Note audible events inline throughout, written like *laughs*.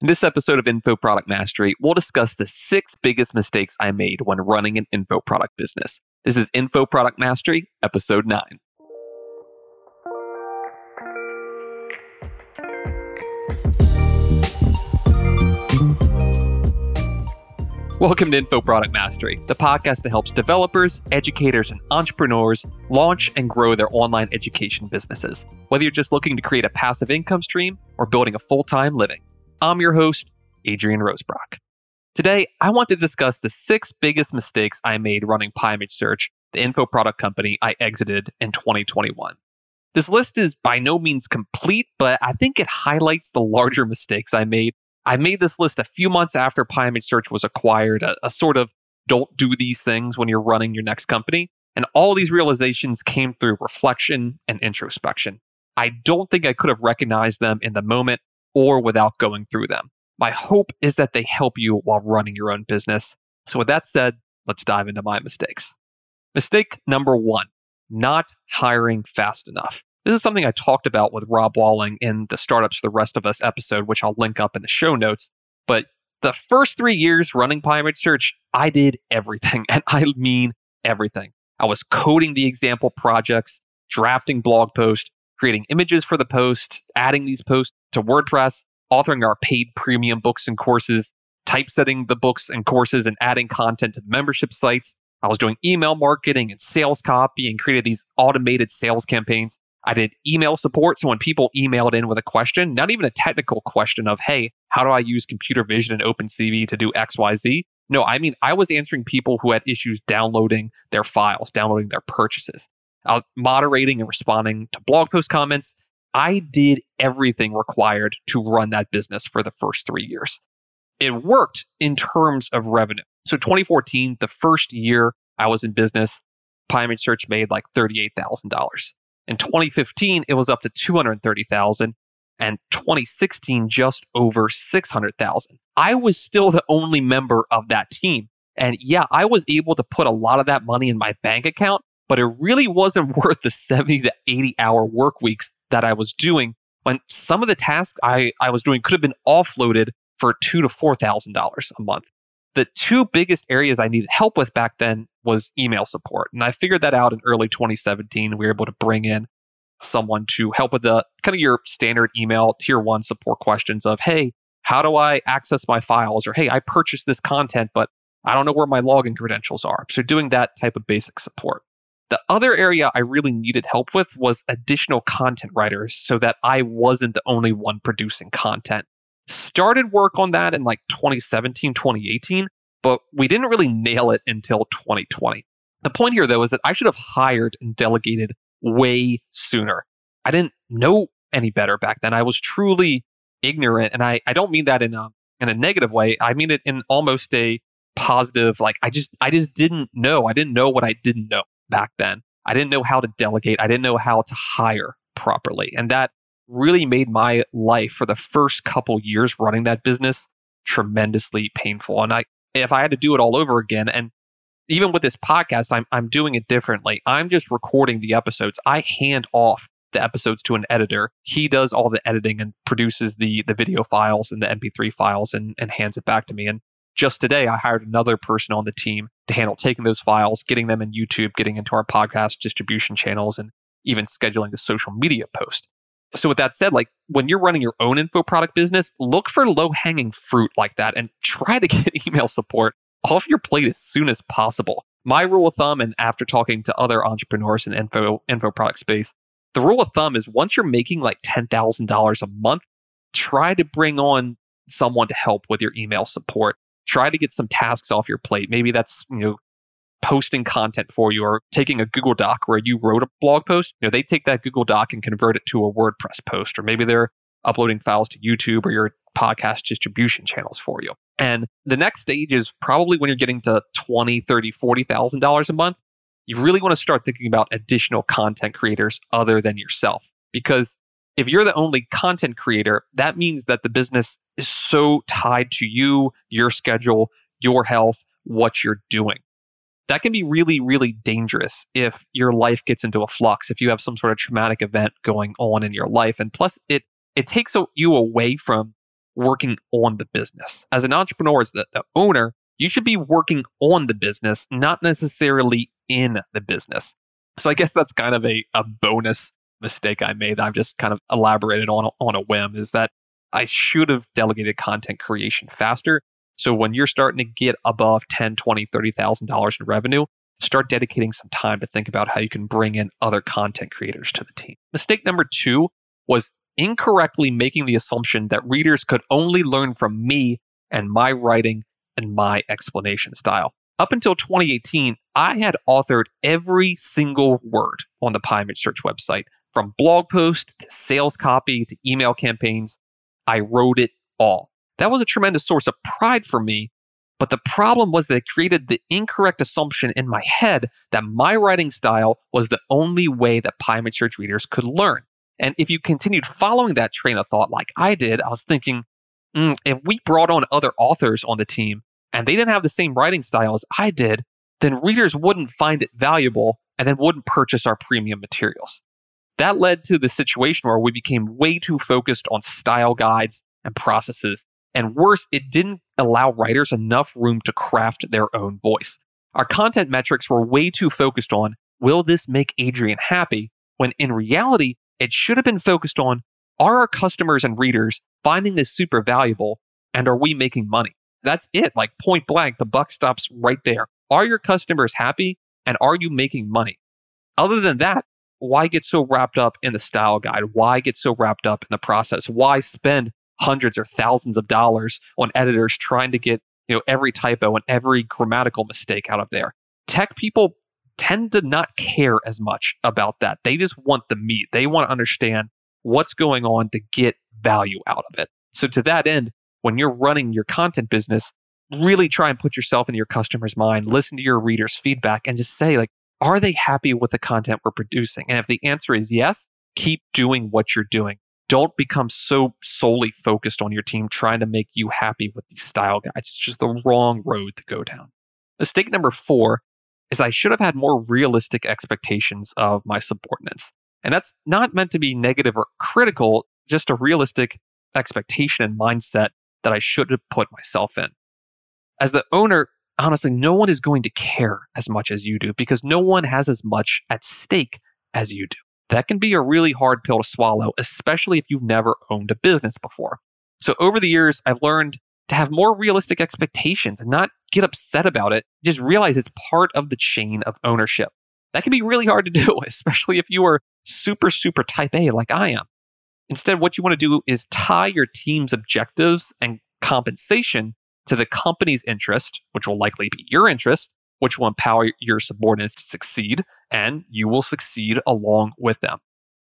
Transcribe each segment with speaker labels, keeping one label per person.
Speaker 1: In this episode of Info Product Mastery, we'll discuss the six biggest mistakes I made when running an info product business. This is Info Product Mastery, episode 9. Welcome to Info Product Mastery, the podcast that helps developers, educators, and entrepreneurs launch and grow their online education businesses. Whether you're just looking to create a passive income stream or building a full time living. I'm your host, Adrian Rosebrock. Today, I want to discuss the six biggest mistakes I made running PyImageSearch, the info product company I exited in 2021. This list is by no means complete, but I think it highlights the larger mistakes I made. I made this list a few months after PyImageSearch was acquired, a, a sort of don't do these things when you're running your next company. And all these realizations came through reflection and introspection. I don't think I could have recognized them in the moment, or without going through them. My hope is that they help you while running your own business. So, with that said, let's dive into my mistakes. Mistake number one not hiring fast enough. This is something I talked about with Rob Walling in the Startups for the Rest of Us episode, which I'll link up in the show notes. But the first three years running PyImageSearch, I did everything, *laughs* and I mean everything. I was coding the example projects, drafting blog posts, creating images for the post, adding these posts to WordPress, authoring our paid premium books and courses, typesetting the books and courses, and adding content to the membership sites. I was doing email marketing and sales copy and created these automated sales campaigns. I did email support. So when people emailed in with a question, not even a technical question of, hey, how do I use computer vision and OpenCV to do XYZ? No, I mean, I was answering people who had issues downloading their files, downloading their purchases. I was moderating and responding to blog post comments. I did everything required to run that business for the first three years. It worked in terms of revenue. So 2014, the first year I was in business, PyImageSearch made like $38,000. In 2015, it was up to 230,000 and 2016 just over 600,000. I was still the only member of that team. And yeah, I was able to put a lot of that money in my bank account, but it really wasn't *laughs* worth the 70 to 80 hour work weeks that I was doing when some of the tasks I, I was doing could have been offloaded for two to four thousand dollars a month. The two biggest areas I needed help with back then was email support. And I figured that out in early 2017. We were able to bring in someone to help with the kind of your standard email tier one support questions of, hey, how do I access my files? Or hey, I purchased this content, but I don't know where my login credentials are. So doing that type of basic support. The other area I really needed help with was additional content writers so that I wasn't the only one producing content. Started work on that in like 2017, 2018, but we didn't really nail it until 2020. The point here, though, is that I should have hired and delegated way sooner. I didn't know any better back then. I was truly ignorant. And I, I don't mean that in a, in a negative way. I mean it in almost a positive, like I just, I just didn't know. I didn't know what I didn't know back then. I didn't know how to delegate. I didn't know how to hire properly. And that really made my life for the first couple years running that business tremendously painful. And I if I had to do it all over again and even with this podcast, I'm I'm doing it differently. I'm just recording the episodes. I hand off the episodes to an editor. He does all the editing and produces the the video files and the MP3 files and, and hands it back to me. And just today, I hired another person on the team to handle taking those files, getting them in YouTube, getting into our podcast distribution channels, and even scheduling the social media post. So, with that said, like when you're running your own info product business, look for low hanging fruit like that and try to *laughs* get email support off your plate as soon as possible. My rule of thumb, and after talking to other entrepreneurs in info info product space, the rule of thumb is once you're making like $10,000 a month, try to bring on someone to help with your email support try to get some tasks off your plate. Maybe that's, you know, posting content for you or taking a Google Doc where you wrote a blog post. You know, they take that Google Doc and convert it to a WordPress post, or maybe they're uploading files to YouTube or your podcast distribution channels for you. And the next stage is probably when you're getting to 20, 30, 40,000 dollars a month, you really want to start thinking about additional content creators other than yourself because if you're the only content creator, that means that the business is so tied to you, your schedule, your health, what you're doing. That can be really, really dangerous if your life gets into a flux, if you have some sort of traumatic event going on in your life. And plus, it it takes you away from working on the business. As an entrepreneur, as the, the owner, you should be working on the business, not necessarily in the business. So I guess that's kind of a, a bonus mistake I made I've just kind of elaborated on on a whim is that I should have delegated content creation faster. So when you're starting to get above 10, 20, 30,000 dollars in revenue, start dedicating some time to think about how you can bring in other content creators to the team. Mistake number 2 was incorrectly making the assumption that readers could only learn from me and my writing and my explanation style. Up until 2018, I had authored every single word on the PyImageSearch website, from blog posts to sales copy to email campaigns. I wrote it all. That was a tremendous source of pride for me. But the problem was that it created the incorrect assumption in my head that my writing style was the only way that Image Search readers could learn. And if you continued following that train of thought like I did, I was thinking, mm, if we brought on other authors on the team and they didn't have the same writing style as I did, then readers wouldn't find it valuable and then wouldn't purchase our premium materials. That led to the situation where we became way too focused on style guides and processes. And worse, it didn't allow writers enough room to craft their own voice. Our content metrics were way too focused on will this make Adrian happy? When in reality, it should have been focused on are our customers and readers finding this super valuable and are we making money? That's it. Like point blank, the buck stops right there. Are your customers happy and are you making money? Other than that, why get so wrapped up in the style guide? Why get so wrapped up in the process? Why spend hundreds or thousands of dollars on editors trying to get, you know, every typo and every grammatical mistake out of there? Tech people tend to not care as much about that. They just want the meat. They want to understand what's going on to get value out of it. So to that end, when you're running your content business, really try and put yourself in your customer's mind, listen to your readers' feedback, and just say, like, are they happy with the content we're producing? And if the answer is yes, keep doing what you're doing. Don't become so solely focused on your team trying to make you happy with these style guides. It's just the wrong road to go down. Mistake number four is I should have had more realistic expectations of my subordinates. And that's not meant to be negative or critical, just a realistic expectation and mindset that I should have put myself in. As the owner, honestly, no one is going to care as much as you do because no one has as much at stake as you do. That can be a really hard pill to swallow, especially if you've never owned a business before. So over the years, I've learned to have more realistic expectations and not get upset about it. Just realize it's part of the chain of ownership. That can be really hard to *laughs* do, especially if you are super, super type A like I am. Instead, what you want to do is tie your team's objectives and compensation to the company's interest, which will likely be your interest, which will empower your subordinates to succeed, and you will succeed along with them.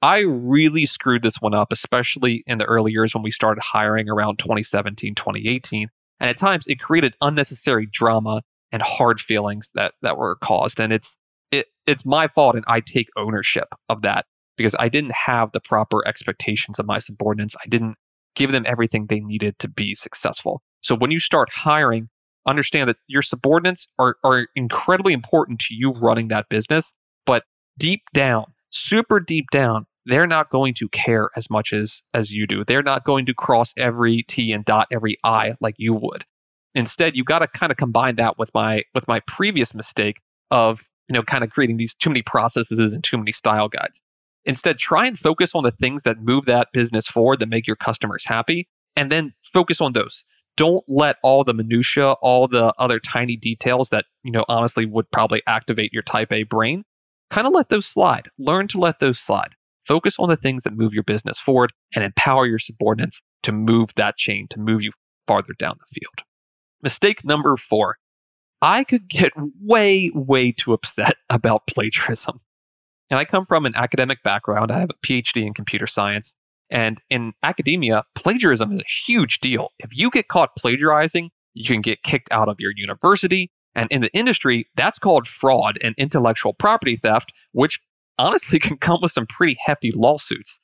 Speaker 1: I really screwed this one up, especially in the early years when we started hiring around 2017, 2018. And at times it created unnecessary drama and hard feelings that, that were caused. And it's it, it's my fault and I take ownership of that because I didn't have the proper expectations of my subordinates. I didn't give them everything they needed to be successful. So when you start hiring, understand that your subordinates are, are incredibly important to you running that business. But deep down, super deep down, they're not going to care as much as as you do. They're not going to cross every T and dot every I like you would. Instead, you got to kind of combine that with my with my previous mistake of you know kind of creating these too many processes and too many style guides. Instead, try and focus on the things that move that business forward, that make your customers happy, and then focus on those. Don't let all the minutia, all the other tiny details that, you know, honestly would probably activate your type A brain, kind of let those slide. Learn to let those slide. Focus on the things that move your business forward and empower your subordinates to move that chain, to move you farther down the field. Mistake number four I could get way, way too upset *laughs* about plagiarism. And I come from an academic background. I have a PhD in computer science. And in academia, plagiarism is a huge deal. If you get caught plagiarizing, you can get kicked out of your university. And in the industry, that's called fraud and intellectual property theft, which honestly *laughs* can come with some pretty hefty lawsuits.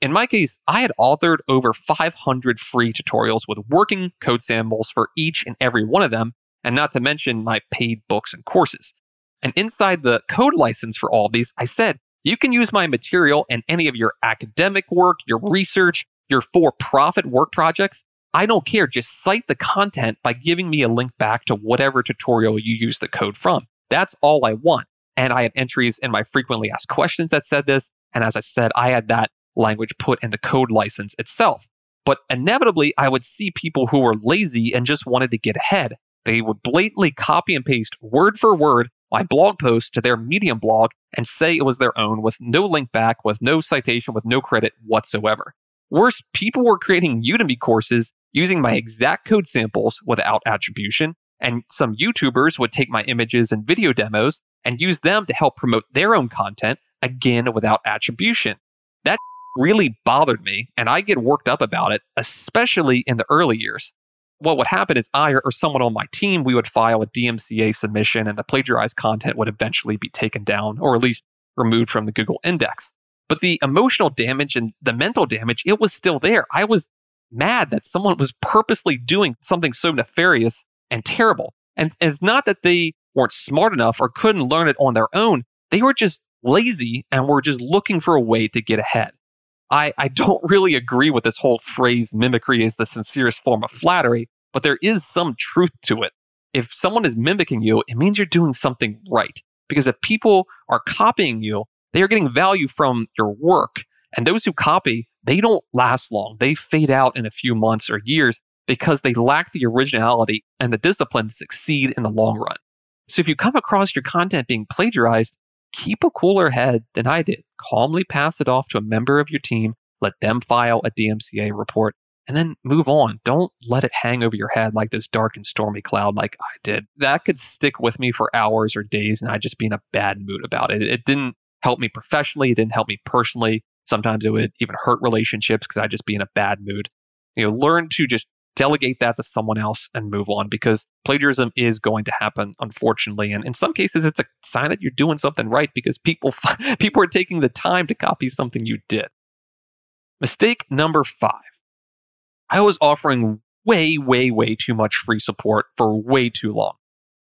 Speaker 1: In my case, I had authored over 500 free tutorials with working code samples for each and every one of them, and not to mention my paid books and courses. And inside the code license for all these, I said, you can use my material in any of your academic work, your research, your for profit work projects. I don't care. Just cite the content by giving me a link back to whatever tutorial you use the code from. That's all I want. And I had entries in my frequently asked questions that said this. And as I said, I had that language put in the code license itself. But inevitably, I would see people who were lazy and just wanted to get ahead. They would blatantly copy and paste word for word my blog post to their Medium blog and say it was their own with no link back, with no citation, with no credit whatsoever. Worse, people were creating Udemy courses using my exact code samples without attribution, and some YouTubers would take my images and video demos and use them to help promote their own content, again without attribution. That really bothered me, and I get worked up about it, especially in the early years. What would happen is I or someone on my team, we would file a DMCA submission, and the plagiarized content would eventually be taken down, or at least removed from the Google index. But the emotional damage and the mental damage, it was still there. I was mad that someone was purposely doing something so nefarious and terrible. And it's not that they weren't smart enough or couldn't learn it on their own. They were just lazy and were just looking for a way to get ahead. I, I don't really agree with this whole phrase mimicry is the sincerest form of flattery, but there is some truth to it. If someone is mimicking you, it means you're doing something right. Because if people are copying you, they are getting value from your work. And those who copy, they don't last long. They fade out in a few months or years because they lack the originality and the discipline to succeed in the long run. So if you come across your content being plagiarized, keep a cooler head than I did. Calmly pass it off to a member of your team, let them file a DMCA report, and then move on. Don't let it hang over your head like this dark and stormy cloud like I did. That could stick with me for hours or days, and I'd just be in a bad mood about it. It didn't help me professionally, it didn't help me personally. Sometimes it would even hurt relationships because I'd just be in a bad mood. You know, learn to just delegate that to someone else and move on because plagiarism is going to happen unfortunately. And in some cases it's a sign that you're doing something right because people *laughs* people are taking the time to copy something you did. Mistake number 5 i was offering way way way too much free support for way too long.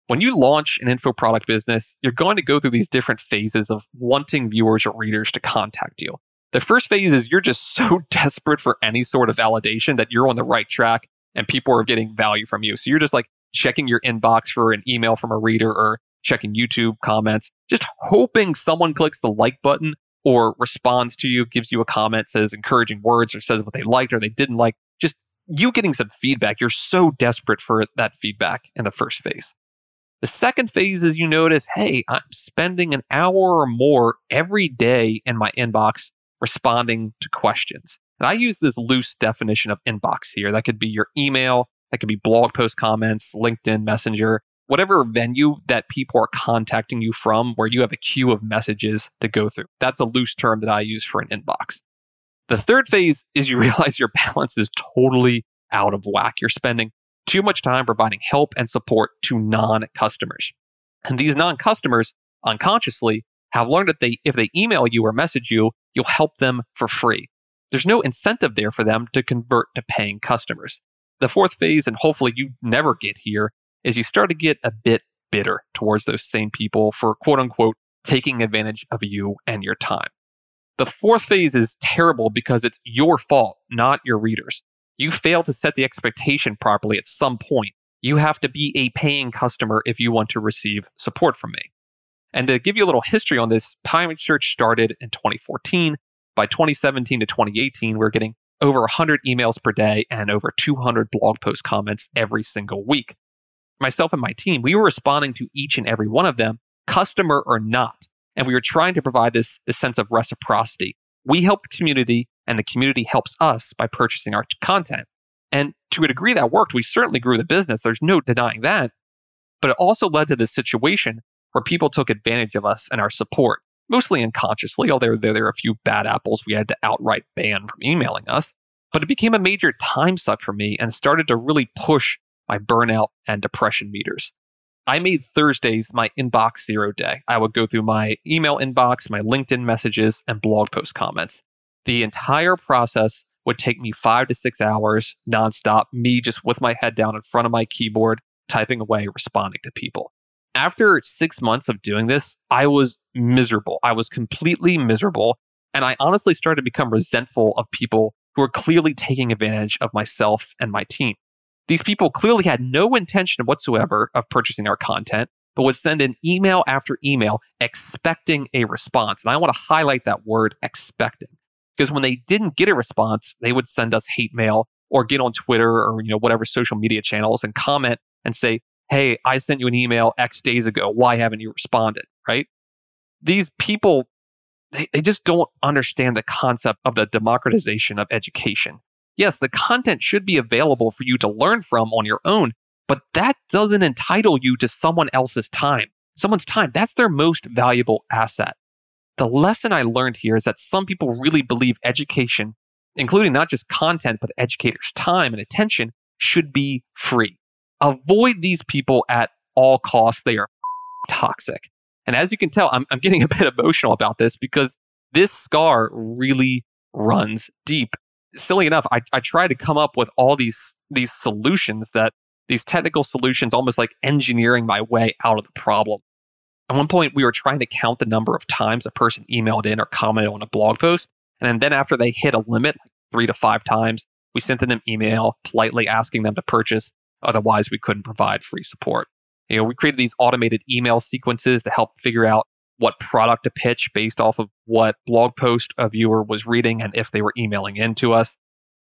Speaker 1: When you launch an info product business you're going to go through these different phases of wanting viewers or readers to contact you. The first phase is you're just *laughs* so desperate for any sort of validation that you're on the right track and people are getting value from you. So you're just like checking your inbox for an email from a reader or checking YouTube comments, just hoping someone clicks the like button or responds to you, gives you a comment, says encouraging words, or says what they liked or they didn't like. Just you getting some feedback. You're so desperate for that feedback in the first phase. The second phase is you notice, hey, I'm spending an hour or more every day in my inbox responding to questions. And I use this loose definition of inbox here. That could be your email, that could be blog post comments, LinkedIn Messenger, whatever venue that people are contacting you from where you have a queue of messages to go through. That's a loose term that I use for an inbox. The third phase is you *laughs* realize your balance is totally out of whack. You're spending too much time providing help and support to non customers. And these non customers unconsciously have learned that they if they email you or message you, you'll help them for free. There's no incentive there for them to convert to paying customers. The fourth phase, and hopefully you never get here, is you start to get a bit bitter towards those same people for quote unquote taking advantage of you and your time. The fourth phase is terrible because it's your fault, not your readers. You fail to set the expectation properly at some point. You have to be a paying customer if you want to receive support from me. And to give you a little history on this, Pie Search started in 2014. By 2017 to 2018, we're getting over 100 emails per day and over 200 blog post comments every single week. Myself and my team, we were responding to each and every one of them, customer or not. And we were trying to provide this, this sense of reciprocity. We help the community, and the community helps us by purchasing our content. And to a degree that worked. We certainly grew the business. There's no denying that. But it also led to this situation where people took advantage of us and our support, mostly unconsciously, although there, there are a few bad apples we had to outright ban from emailing us. But it became a major time suck for me and started to really push my burnout and depression meters. I made Thursdays my inbox zero day. I would go through my email inbox, my LinkedIn messages, and blog post comments. The entire process would take me five to six hours nonstop, me just with my head down in front of my keyboard, typing away, responding to people after six months of doing this, I was miserable. I was completely miserable. And I honestly started to become resentful of people who were clearly taking advantage of myself and my team. These people clearly had no intention whatsoever of purchasing our content, but would send an email after email expecting a response. And I want to highlight that word expecting because when they didn't get a response, they would send us hate mail or get on Twitter or you know whatever social media channels and comment and say, "Hey, I sent you an email X days ago. Why haven't you responded?" Right? These people they, they just don't understand the concept of the democratization of education. Yes, the content should be available for you to learn from on your own, but that doesn't entitle you to someone else's time. Someone's time, that's their most valuable asset. The lesson I learned here is that some people really believe education, including not just content, but educators' time and attention, should be free. Avoid these people at all costs. They are *laughs* toxic. And as you can tell, I'm, I'm getting a bit emotional about this because this scar really runs deep. Silly enough, I, I tried to come up with all these these solutions that these technical solutions, almost like engineering my way out of the problem. At one point, we were trying to count the number of times a person emailed in or commented on a blog post. And then after they hit a limit, like three to five times, we sent them an email politely asking them to purchase. Otherwise, we couldn't provide free support. You know, we created these automated email sequences to help figure out what product to pitch based off of what blog post a viewer was reading and if they were emailing into us.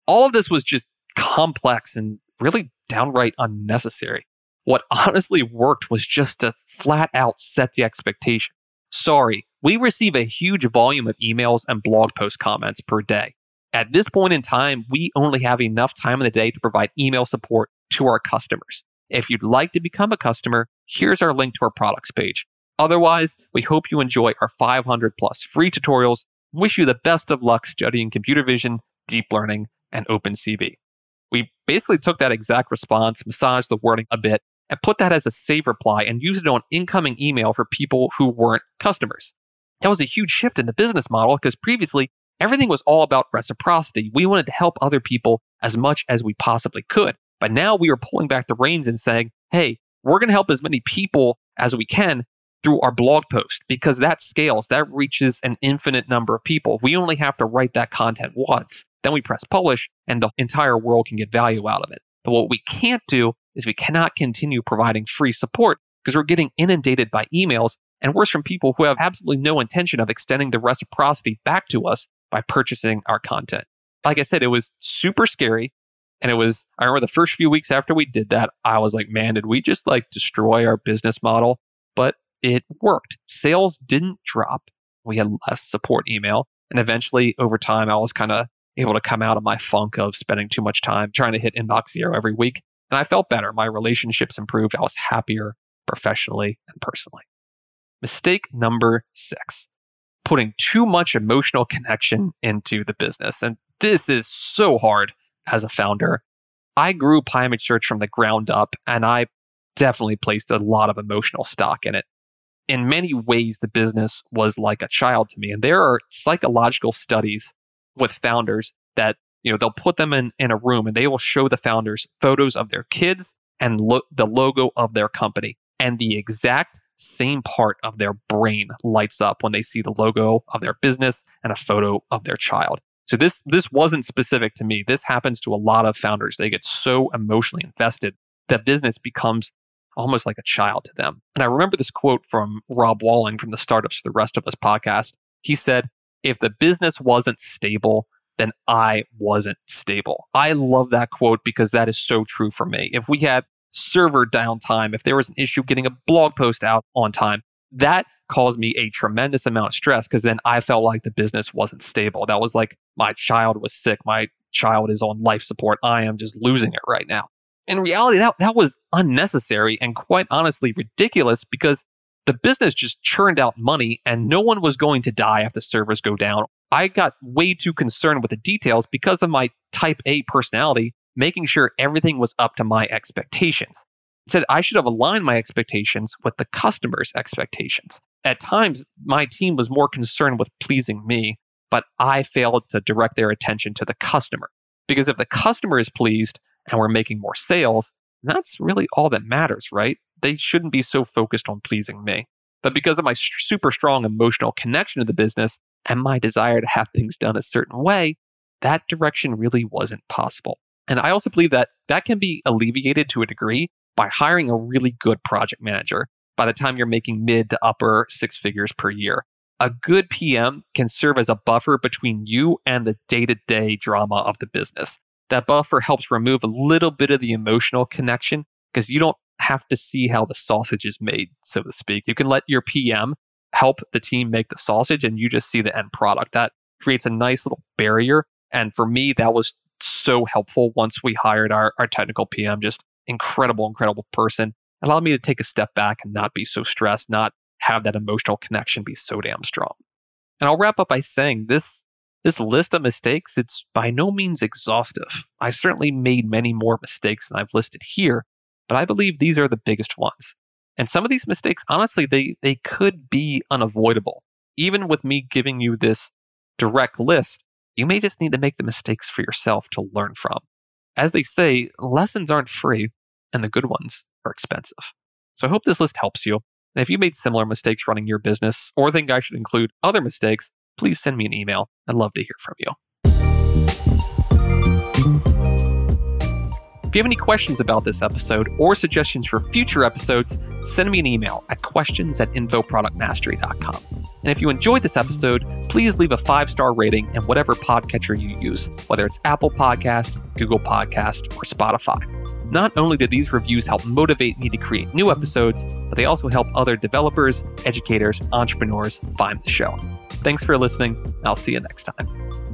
Speaker 1: All of this was just complex and really downright unnecessary. What honestly worked was just to flat out set the expectation. Sorry, we receive a huge volume of emails and blog post comments per day. At this point in time, we only have enough time in the day to provide email support to our customers. If you'd like to become a customer, here's our link to our products page. Otherwise, we hope you enjoy our 500 plus free tutorials. Wish you the best of luck studying computer vision, deep learning, and OpenCV. We basically took that exact response, massaged the wording a bit, and put that as a save reply and used it on incoming email for people who weren't customers. That was a huge shift in the business model because previously everything was all about reciprocity. We wanted to help other people as much as we possibly could. But now we are pulling back the reins and saying, hey, we're going to help as many people as we can through our blog post because that scales, that reaches an infinite number of people. We only have to write that content once. Then we press publish and the entire world can get value out of it. But what we can't do is we cannot continue providing free support because we're getting inundated by emails and worse from people who have absolutely no intention of extending the reciprocity back to us by purchasing our content. Like I said, it was super scary. And it was, I remember the first few weeks after we did that, I was like, man, did we just like destroy our business model? But it worked. Sales didn't drop. We had less support email. And eventually, over time, I was kind of able to come out of my funk of spending too much time trying to hit inbox zero every week. And I felt better. My relationships improved. I was happier professionally and personally. Mistake number six putting too much emotional connection into the business. And this is so hard as a founder. I grew Pie Search from the ground up, and I definitely placed a lot of emotional stock in it. In many ways, the business was like a child to me. And there are psychological studies with founders that you know they'll put them in, in a room and they will show the founders photos of their kids and lo- the logo of their company and the exact same part of their brain lights up when they see the logo of their business and a photo of their child so this this wasn't specific to me. This happens to a lot of founders. They get so emotionally invested that business becomes almost like a child to them. And I remember this quote from Rob Walling from the Startups for the Rest of Us podcast. He said, "If the business wasn't stable, then I wasn't stable." I love that quote because that is so true for me. If we had server downtime, if there was an issue getting a blog post out on time, that caused me a tremendous amount of stress because then I felt like the business wasn't stable. That was like my child was sick, my child is on life support. I am just losing it right now. In reality, that, that was unnecessary and quite honestly ridiculous because the business just churned out money and no one was going to die if the servers go down. I got way too concerned with the details because of my type A personality, making sure everything was up to my expectations said I should have aligned my expectations with the customer's expectations. At times, my team was more concerned with pleasing me, but I failed to direct their attention to the customer. Because if the customer is pleased and we're making more sales, that's really all that matters, right? They shouldn't be so focused on pleasing me. But because of my super strong emotional connection to the business and my desire to have things done a certain way, that direction really wasn't possible. And I also believe that that can be alleviated to a degree by hiring a really good project manager by the time you're making mid to upper six figures per year. A good PM can serve as a buffer between you and the day to day drama of the business. That buffer helps remove a little bit of the emotional connection because you don't have to see how the sausage is made, so to speak. You can let your PM help the team make the sausage and you just see the end product. That creates a nice little barrier. And for me, that was so helpful once we hired our, our technical PM, just incredible, incredible person. Allowed me to take a step back and not be so stressed, not have that emotional connection be so damn strong. And I'll wrap up by saying this this list of mistakes, it's by no means exhaustive. I certainly made many more mistakes than I've listed here, but I believe these are the biggest ones. And some of these mistakes, honestly, they, they could be unavoidable. Even with me giving you this direct list, you may just need to make the mistakes for yourself to learn from. As they say, lessons aren't free, and the good ones are expensive. So I hope this list helps you. And if you made similar mistakes running your business or think I should include other mistakes, please send me an email. I'd love to hear from you. If you have any questions about this episode or suggestions for future episodes, send me an email at questions at infoproductmastery.com. And if you enjoyed this episode, please leave a five star rating in whatever podcatcher you use, whether it's Apple Podcast, Google Podcast, or Spotify. Not only do these reviews help motivate me to create new episodes, but they also help other developers, educators, entrepreneurs find the show. Thanks for listening. I'll see you next time.